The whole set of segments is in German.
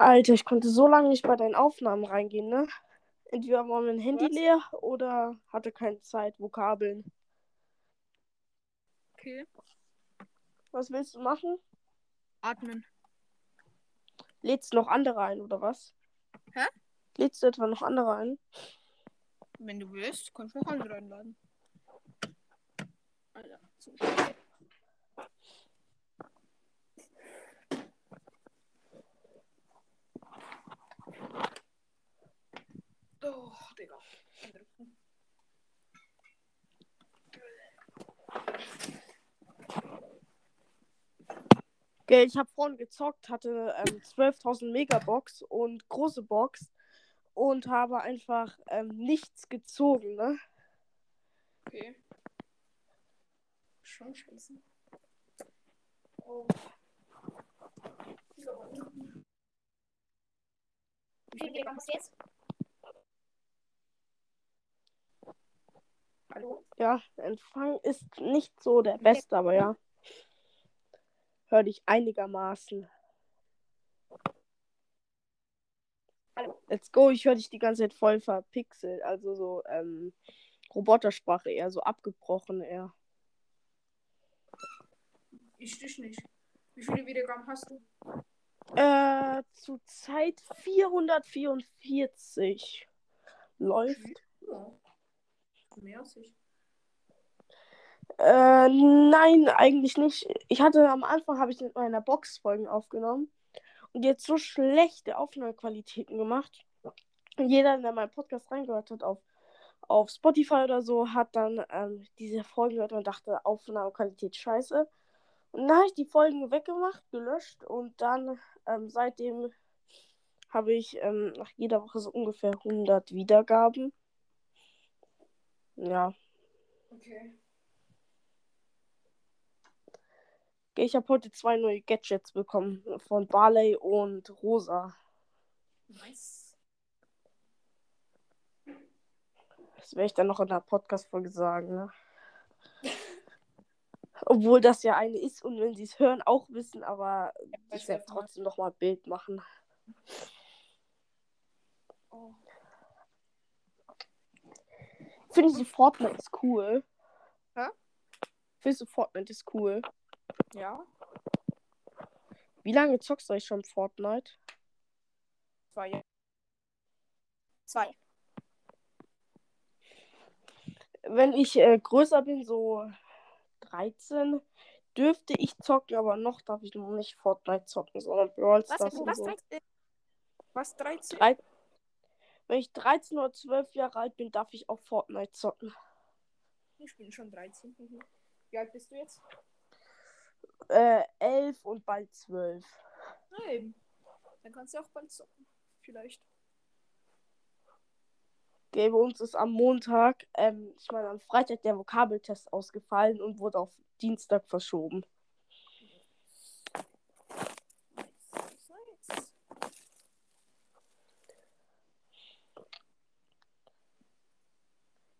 Alter, ich konnte so lange nicht bei deinen Aufnahmen reingehen, ne? Entweder war mein Handy Was? leer oder hatte keine Zeit, Vokabeln. Okay. Was willst du machen? Atmen. Lädst du noch andere ein, oder was? Hä? Lädst du etwa noch andere ein? Wenn du willst, kannst du noch andere einladen. Alter. So. Oh, Digga. Gell, ich habe vorhin gezockt, hatte ähm, 12.000 Megabox und große Box und habe einfach ähm, nichts gezogen, ne? Okay. Schon scheiße. Oh. Wie viel du jetzt? Ja, der Empfang ist nicht so der beste, aber ja. Hör dich einigermaßen. Hallo? Let's go, ich höre dich die ganze Zeit voll verpixelt, also so ähm, Robotersprache eher, so abgebrochen eher. Ich dich nicht. Wie viele Wiedergaben hast du? Äh, zurzeit 444 läuft. Ja. Mehr als ich. Äh, nein, eigentlich nicht. Ich hatte am Anfang habe ich mit meiner Box Folgen aufgenommen und jetzt so schlechte Aufnahmequalitäten gemacht. Und jeder, der meinen Podcast reingehört hat auf, auf Spotify oder so, hat dann ähm, diese Folgen gehört und dachte, Aufnahmequalität scheiße. Und dann habe ich die Folgen weggemacht, gelöscht und dann ähm, seitdem habe ich ähm, nach jeder Woche so ungefähr 100 Wiedergaben. Ja. Okay. Ich habe heute zwei neue Gadgets bekommen von Barley und Rosa. Nice. Das werde ich dann noch in der Podcast-Folge sagen, ne? Obwohl das ja eine ist und wenn sie es hören, auch wissen, aber weiß ich werde trotzdem noch mal ein Bild machen. Oh. Findest du Fortnite ist cool? Hä? Findest du Fortnite ist cool? Ja. Wie lange zockst du euch schon Fortnite? Zwei. Zwei. Wenn ich äh, größer bin, so 13, dürfte ich zocken, aber noch darf ich noch nicht Fortnite zocken, sondern Brawl Was? Stars und Was? so. 13? Was? 13? Drei- Wenn ich 13 oder 12 Jahre alt bin, darf ich auch Fortnite zocken. Ich bin schon 13. Mhm. Wie alt bist du jetzt? Äh, 11 und bald 12. Na eben. Dann kannst du auch bald zocken. Vielleicht. Bei uns ist am Montag, ähm, ich meine am Freitag der Vokabeltest ausgefallen und wurde auf Dienstag verschoben.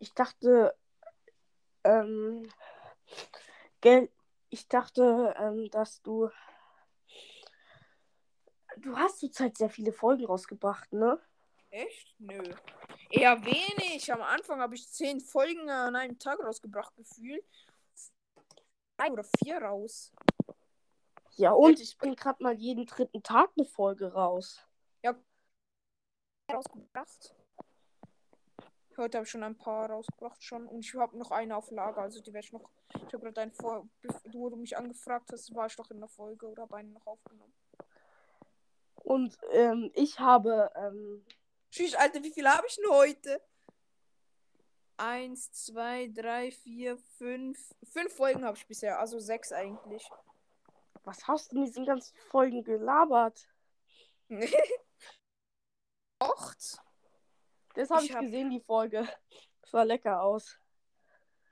Ich dachte, ähm, gell, ich dachte, ähm, dass du, du hast zurzeit sehr viele Folgen rausgebracht, ne? Echt? Nö. Eher wenig. Am Anfang habe ich zehn Folgen an einem Tag rausgebracht, gefühlt. Drei oder vier raus. Ja, und ich bringe gerade mal jeden dritten Tag eine Folge raus. Rausgebracht. Heute habe ich schon ein paar rausgebracht schon. Und ich habe noch eine auf Lager. Also die werde ich noch. Ich habe gerade einen vor. Wo du mich angefragt hast, war ich doch in der Folge oder habe einen noch aufgenommen. Und ähm, ich habe, ähm, Tschüss, Alter, wie viel habe ich denn heute? Eins, zwei, drei, vier, fünf. Fünf Folgen habe ich bisher, also sechs eigentlich. was hast du in diesen ganzen Folgen gelabert? Acht? Das habe Ich ich, hab- gesehen, die Folge. Das sah lecker aus.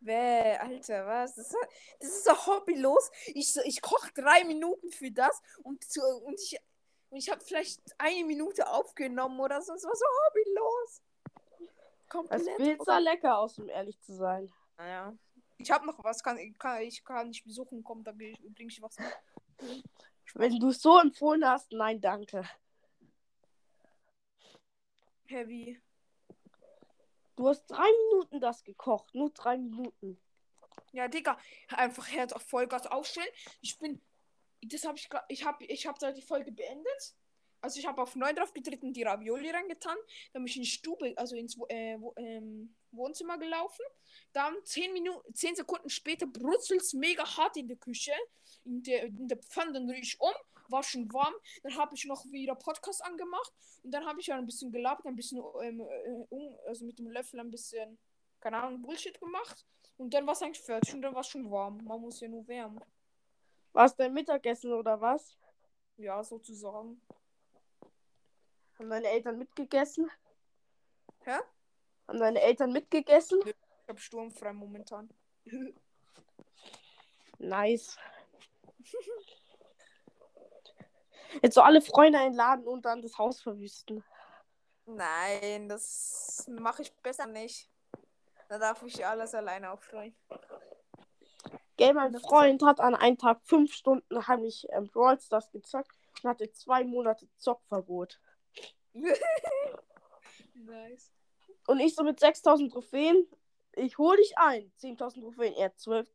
Bäh, Alter, was? Das, ist- das ist so hobbylos. Ich, ich koche drei Minuten für das und, zu, und ich, und ich habe vielleicht eine Minute aufgenommen oder so. Es war so hobbylos. Das Komplett. Bild sah lecker aus, um ehrlich zu sein. Naja. Ich habe noch was, kann, kann, ich kann nicht besuchen kommen, da bringe ich was mit. Wenn du es so empfohlen hast, nein, danke. Heavy. Du hast drei Minuten das gekocht. Nur drei Minuten. Ja, Digga, einfach Herz auf Vollgas aufstellen. Ich bin. Das habe ich. Ich habe ich hab da die Folge beendet. Also ich habe auf 9 drauf getreten, die Ravioli reingetan. Dann bin ich in die Stube, also ins äh, wo, ähm, Wohnzimmer gelaufen. Dann 10 Minuten, 10 Sekunden später brutzelt es mega hart in der Küche. In der, in der Pfanne, dann rühre ich um, war schon warm. Dann habe ich noch wieder Podcast angemacht. Und dann habe ich ja ein bisschen gelabert, ein bisschen, ähm, äh, um, also mit dem Löffel ein bisschen, keine Ahnung, Bullshit gemacht. Und dann war es eigentlich fertig und dann war es schon warm. Man muss ja nur wärmen. War es dein Mittagessen oder was? Ja, sozusagen. Haben deine Eltern mitgegessen? Hä? Haben deine Eltern mitgegessen? Ich habe sturmfrei momentan. Nice. Jetzt so alle Freunde einladen und dann das Haus verwüsten. Nein, das mache ich besser nicht. Da darf ich alles alleine aufräumen. Gell, mein Freund hat an einem Tag fünf Stunden heimlich ähm, Brawl Stars gezockt und hatte zwei Monate Zockverbot. nice. Und ich so mit 6000 Trophäen, ich hol dich ein. 10.000 Trophäen, er 12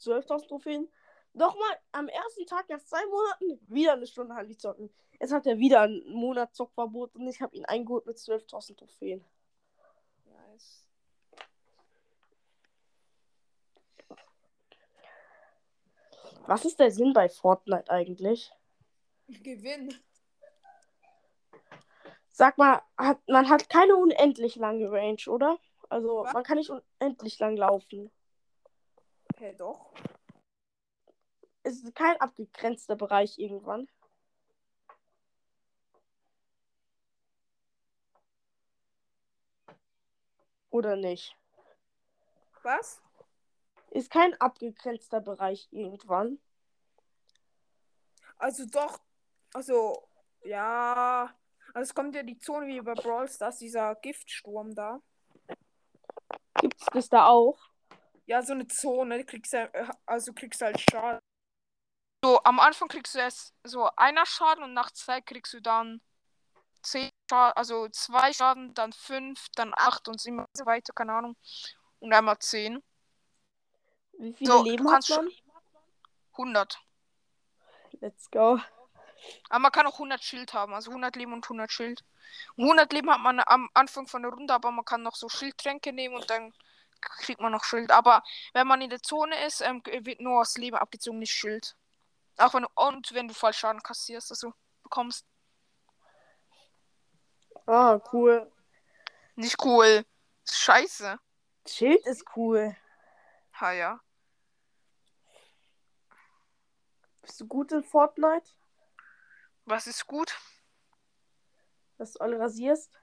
12.000 Trophäen. Nochmal am ersten Tag nach zwei Monaten wieder eine Stunde Handy zocken. Jetzt hat er wieder einen Monat Zockverbot und ich habe ihn eingeholt mit 12.000 Trophäen. Nice. Was ist der Sinn bei Fortnite eigentlich? Gewinn. Sag mal, hat, man hat keine unendlich lange Range, oder? Also Was? man kann nicht unendlich lang laufen. Hä, doch. Es ist kein abgegrenzter Bereich irgendwann. Oder nicht? Was? Ist kein abgegrenzter Bereich irgendwann. Also doch. Also, ja. Also es kommt ja die Zone wie bei Brawl Stars, dieser Giftsturm da. Gibt es das da auch? Ja, so eine Zone, kriegst du, äh, also kriegst du halt Schaden. So, am Anfang kriegst du erst so einer Schaden und nach zwei kriegst du dann zehn Schaden, also zwei Schaden, dann fünf, dann acht und immer so weiter, keine Ahnung. Und einmal zehn. Wie viele So, Leben du hat kannst man? 100. Let's go. Aber man kann auch 100 Schild haben, also 100 Leben und 100 Schild. Und 100 Leben hat man am Anfang von der Runde, aber man kann noch so Schildtränke nehmen und dann kriegt man noch Schild. Aber wenn man in der Zone ist, ähm, wird nur das Leben abgezogen, nicht Schild. Auch wenn du, und wenn du Fallschaden kassierst, also bekommst. Ah, cool. Nicht cool. Scheiße. Schild ist cool. Ha ja. Bist du gut in Fortnite? Was ist gut? Dass du alle rasierst?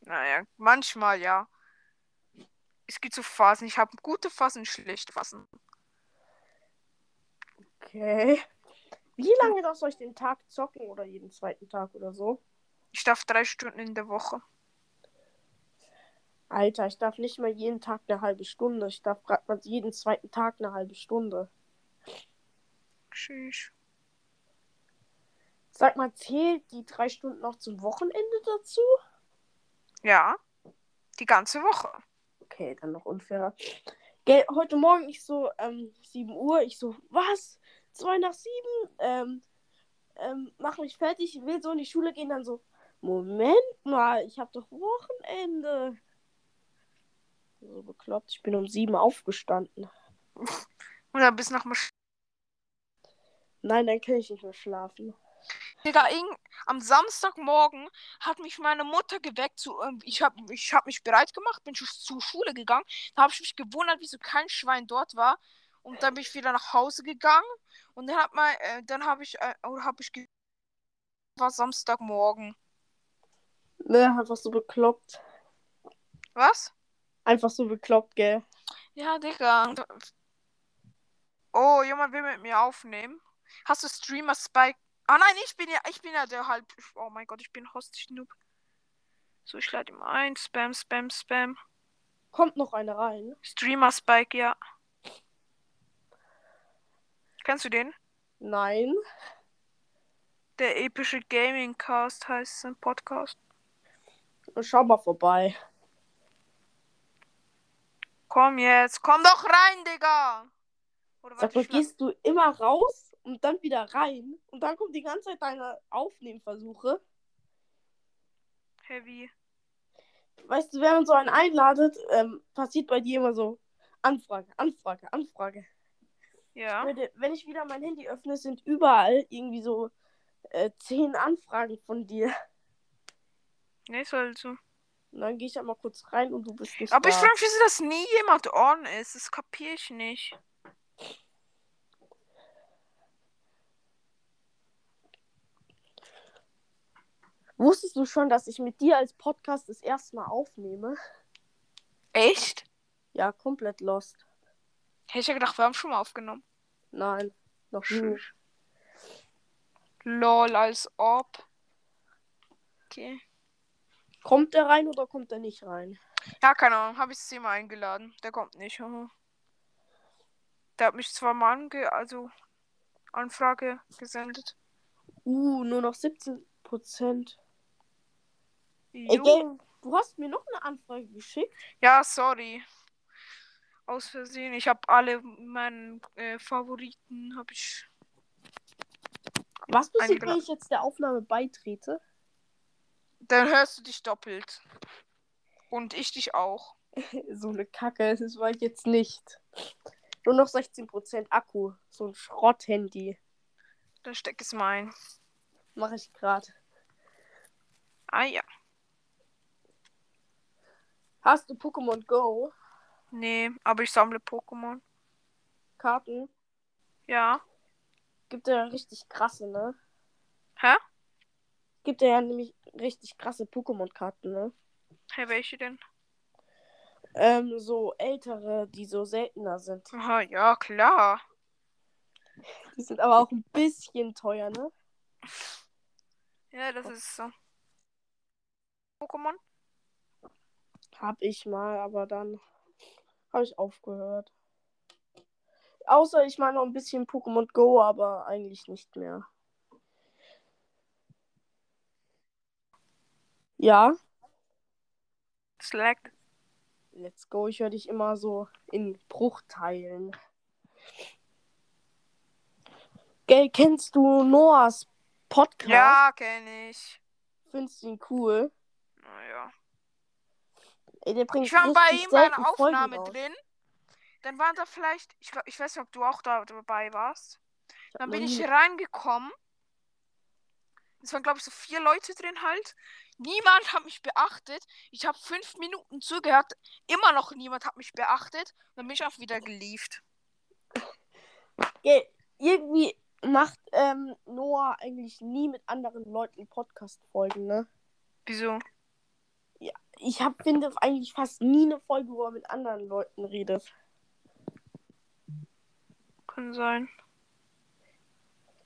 Naja, manchmal ja. Es gibt so Phasen. Ich habe gute Phasen, schlechte Phasen. Okay. Wie lange darfst du euch den Tag zocken oder jeden zweiten Tag oder so? Ich darf drei Stunden in der Woche. Alter, ich darf nicht mal jeden Tag eine halbe Stunde. Ich darf gerade mal jeden zweiten Tag eine halbe Stunde. Tschüss. Sag mal, zählt die drei Stunden noch zum Wochenende dazu? Ja. Die ganze Woche. Okay, dann noch unfairer. Gell, heute Morgen ich so, ähm, 7 Uhr, ich so, was? Zwei nach sieben? Ähm, ähm, mach mich fertig, will so in die Schule gehen, dann so, Moment mal, ich hab doch Wochenende. So bekloppt, ich bin um sieben aufgestanden. Und dann bis nach Masch Nein, dann kann ich nicht mehr schlafen. Digga, am Samstagmorgen hat mich meine Mutter geweckt. Zu, ich habe ich hab mich bereit gemacht, bin zur Schule gegangen. Da habe ich mich gewundert, wieso kein Schwein dort war. Und dann bin ich wieder nach Hause gegangen. Und dann hat mal, äh, dann habe ich, äh, oder habe ich, war Samstagmorgen. Ne, einfach so bekloppt. Was? Einfach so bekloppt, gell? Ja, Digga. Oh, jemand will mit mir aufnehmen. Hast du Streamer Spike? Ah nein, ich bin ja, ich bin ja der halb. Oh mein Gott, ich bin Host Noob. So, ich lade ihm ein. Spam, Spam, Spam. Kommt noch eine rein. Streamer Spike, ja. Kennst du den? Nein. Der epische Gaming Cast heißt sein Podcast. Schau mal vorbei. Komm jetzt. Komm doch rein, Digga. Oder Sag mal, gehst du immer raus und dann wieder rein und dann kommt die ganze Zeit deine Aufnehmversuche? Heavy. Weißt du, wenn man so einen einladet, ähm, passiert bei dir immer so Anfrage, Anfrage, Anfrage. Ja. Wenn- ich wieder mein Handy öffne, sind überall irgendwie so äh, zehn Anfragen von dir. Nee, ist halt so. Und dann gehe ich einmal kurz rein und du bist nicht Aber da. ich frage mich, wieso das nie jemand on ist. Das kapiere ich nicht. Wusstest du schon, dass ich mit dir als Podcast das erste Mal aufnehme? Echt? Ja, komplett lost. Hätte ich ja gedacht, wir haben schon mal aufgenommen. Nein, noch nie. Lol, als ob. Okay. Kommt der rein oder kommt er nicht rein? Ja, keine Ahnung. Habe ich sie mal eingeladen. Der kommt nicht. haha. Der hat mich zwar mal ange also Anfrage gesendet. Uh, nur noch 17 Prozent. Ey, du hast mir noch eine Anfrage geschickt. Ja, sorry. Aus Versehen. Ich habe alle meinen äh, Favoriten habe ich. Was passiert, wenn ich jetzt der Aufnahme beitrete? Dann hörst du dich doppelt. Und ich dich auch. So eine Kacke, das war ich jetzt nicht. Nur noch 16% Akku. So ein Schrotthandy. Dann steck es mal ein. Mache ich gerade. Ah ja. Hast du Pokémon Go? Nee, aber ich sammle Pokémon. Karten? Ja. Gibt ja richtig krasse, ne? Hä? Gibt ja nämlich richtig krasse Pokémon-Karten, ne? Hä, welche denn? Ähm, so ältere, die so seltener sind. Aha, ja, klar. Die sind aber auch ein bisschen teuer, ne? Ja, das ist so. Pokémon? Hab ich mal, aber dann habe ich aufgehört. Außer ich meine noch ein bisschen Pokémon Go, aber eigentlich nicht mehr. Ja, Slack. let's go. Ich höre dich immer so in Bruchteilen. Gell, kennst du Noahs Podcast? Ja, kenne ich. Findest du ihn cool? Naja. Ey, der bringt Ich war bei ihm bei einer Folgen Aufnahme raus. drin. Dann waren da vielleicht, ich, ich weiß nicht, ob du auch da dabei warst. Dann bin ich reingekommen. Es waren, glaube ich, so vier Leute drin halt. Niemand hat mich beachtet. Ich habe fünf Minuten zugehört. Immer noch niemand hat mich beachtet. Dann bin ich auch wieder gelieft. Gell, irgendwie macht ähm, Noah eigentlich nie mit anderen Leuten Podcast-Folgen, ne? Wieso? Ich hab, finde eigentlich fast nie eine Folge, wo er mit anderen Leuten redet. Kann sein.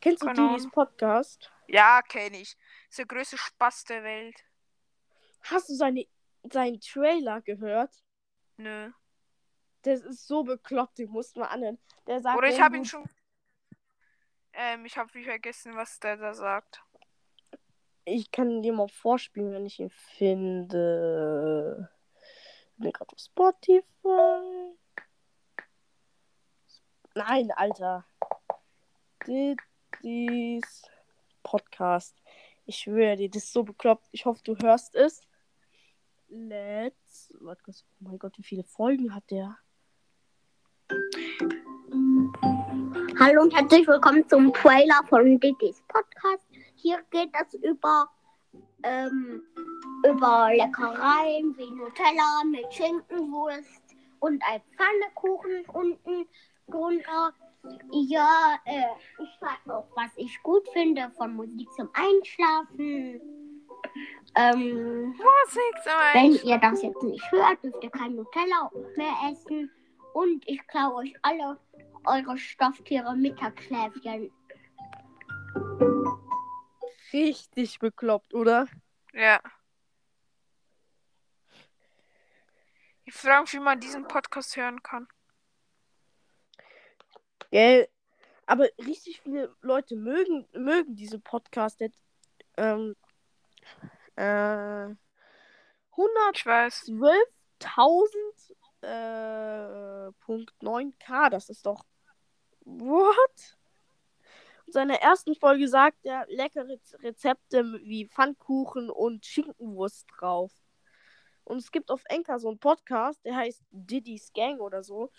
Kennst du Ahnung. Podcast? Ja, kenne ich. ist der größte Spaß der Welt. Hast du seine, seinen Trailer gehört? Nö. Das ist so bekloppt, den musst du mal anhören. Der sagt, Oder ich habe ihn schon. Ähm, ich habe vergessen, was der da sagt. Ich kann dir mal vorspielen, wenn ich ihn finde. Ich bin gerade auf Spotify. Nein, Alter. Didis Podcast. Ich schwöre dir, das ist so bekloppt. Ich hoffe, du hörst es. Let's. Warte. Oh mein Gott, wie viele Folgen hat der? Hallo und herzlich willkommen zum Trailer von Diddy's Podcast. Hier geht es über, ähm, über Leckereien wie Nutella mit Schinkenwurst und ein Pfannekuchen unten drunter. Ja, äh, ich sag auch, was ich gut finde von Musik zum Einschlafen. Ähm, Musik zum wenn Einschlafen. ihr das jetzt nicht hört, dürft ihr kein Nutella mehr essen. Und ich klaue euch alle eure Stofftiere Mittagsschläfchen. Richtig bekloppt, oder? Ja. Ich frage mich, wie man diesen Podcast hören kann. Gell? Aber richtig viele Leute mögen, mögen diesen Podcast. Ähm, äh, Ich weiß. 112.000 äh, Punkt 9k. Das ist doch. What? In seiner ersten Folge sagt er leckere Rezepte wie Pfannkuchen und Schinkenwurst drauf. Und es gibt auf Enka so einen Podcast, der heißt Diddy's Gang oder so.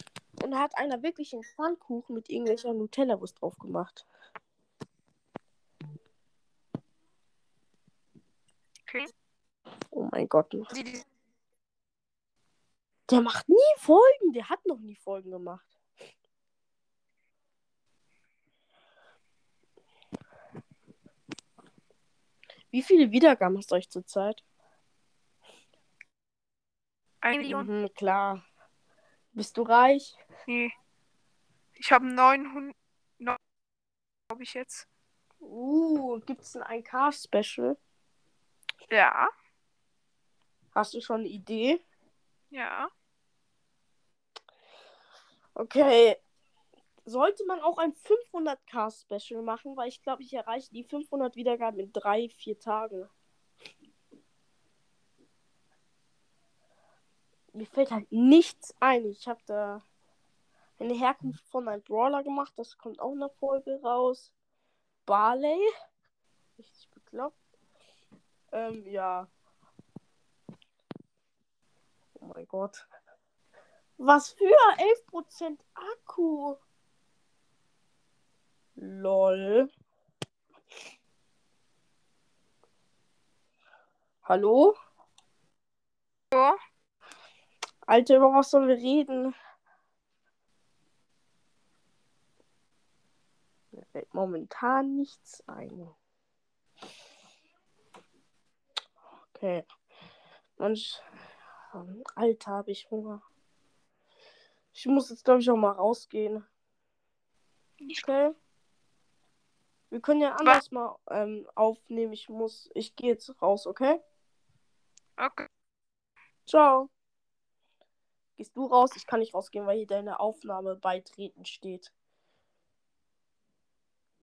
Und da hat einer wirklich einen Pfannkuchen mit irgendwelcher Nutella-Wurst drauf gemacht. Okay. Oh mein Gott. Der macht nie Folgen. Der hat noch nie Folgen gemacht. Wie viele Wiedergaben hast du euch zurzeit? eine Million. Mhm, klar. Bist du reich? Nee. Ich habe 900. Glaube ich jetzt. Uh, gibt's ein 1K-Special? Ja. Hast du schon eine Idee? Ja. Okay. Sollte man auch ein 500k-Special machen, weil ich glaube, ich erreiche die 500 Wiedergaben in drei, vier Tagen. Mir fällt halt nichts ein. Ich habe da eine Herkunft von einem Brawler gemacht. Das kommt auch in der Folge raus. Barley. Richtig bekloppt. Ähm, ja. Oh mein Gott. Was für 11% Akku. Lol. Hallo? So. Alter, über was sollen wir reden? Mir fällt momentan nichts ein. Okay. Mensch. Alter, habe ich Hunger. Ich muss jetzt, glaube ich, auch mal rausgehen. Okay. Wir können ja anders mal ähm, aufnehmen. Ich muss. Ich gehe jetzt raus, okay? Okay. Ciao. Gehst du raus? Ich kann nicht rausgehen, weil hier deine Aufnahme beitreten steht.